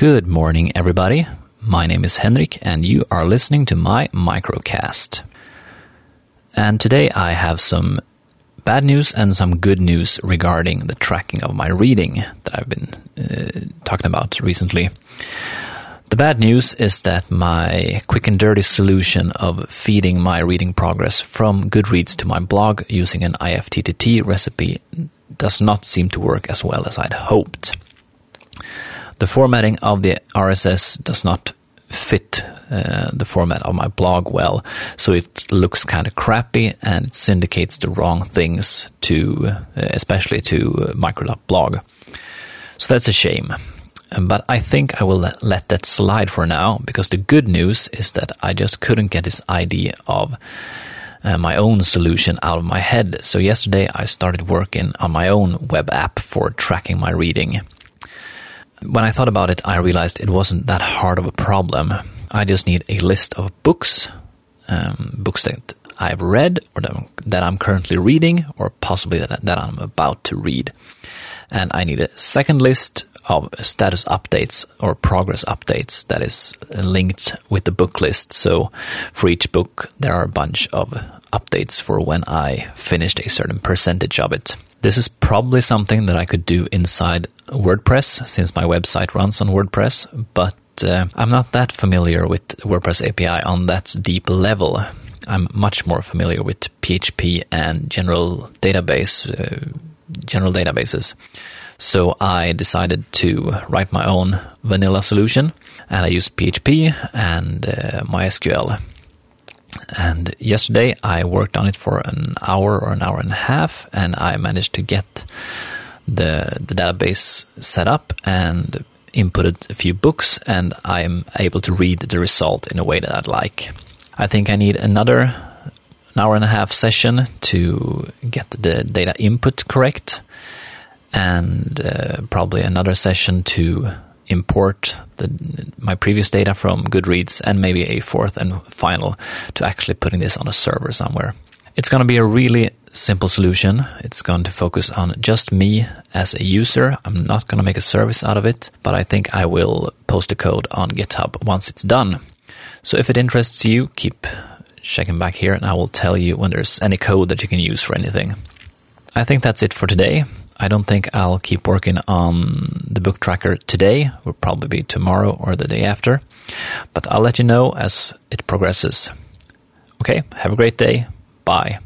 Good morning, everybody. My name is Henrik, and you are listening to my microcast. And today I have some bad news and some good news regarding the tracking of my reading that I've been uh, talking about recently. The bad news is that my quick and dirty solution of feeding my reading progress from Goodreads to my blog using an IFTTT recipe does not seem to work as well as I'd hoped. The formatting of the RSS does not fit uh, the format of my blog well, so it looks kind of crappy and it syndicates the wrong things to, uh, especially to uh, Micro.blog. So that's a shame. Um, but I think I will let, let that slide for now because the good news is that I just couldn't get this idea of uh, my own solution out of my head. So yesterday I started working on my own web app for tracking my reading. When I thought about it, I realized it wasn't that hard of a problem. I just need a list of books, um, books that I've read or that I'm, currently reading, or possibly that, that I'm about to read. And I need a second list of status updates or progress updates that is linked with the book list. So for each book, there are a bunch of updates for when I finished a certain percentage of it. This is probably something that I could do inside WordPress since my website runs on WordPress, but uh, I'm not that familiar with WordPress API on that deep level. I'm much more familiar with PHP and general database, uh, general databases. So I decided to write my own vanilla solution, and I used PHP and uh, MySQL and yesterday I worked on it for an hour or an hour and a half, and I managed to get the the database set up and inputted a few books, and I am able to read the result in a way that I'd like. I think I need another an hour and a half session to get the data input correct, and uh, probably another session to import the, my previous data from Goodreads and maybe a fourth and final to actually putting this on a server somewhere. It's going to be a really simple solution. It's going to focus on just me as a user. I'm not going to make a service out of it, but I think I will post the code on GitHub once it's done. So if it interests you, keep checking back here and I will tell you when there's any code that you can use for anything. I think that's it for today. I don't think I'll keep working on the book tracker today. Will probably be tomorrow or the day after. But I'll let you know as it progresses. Okay, have a great day. Bye.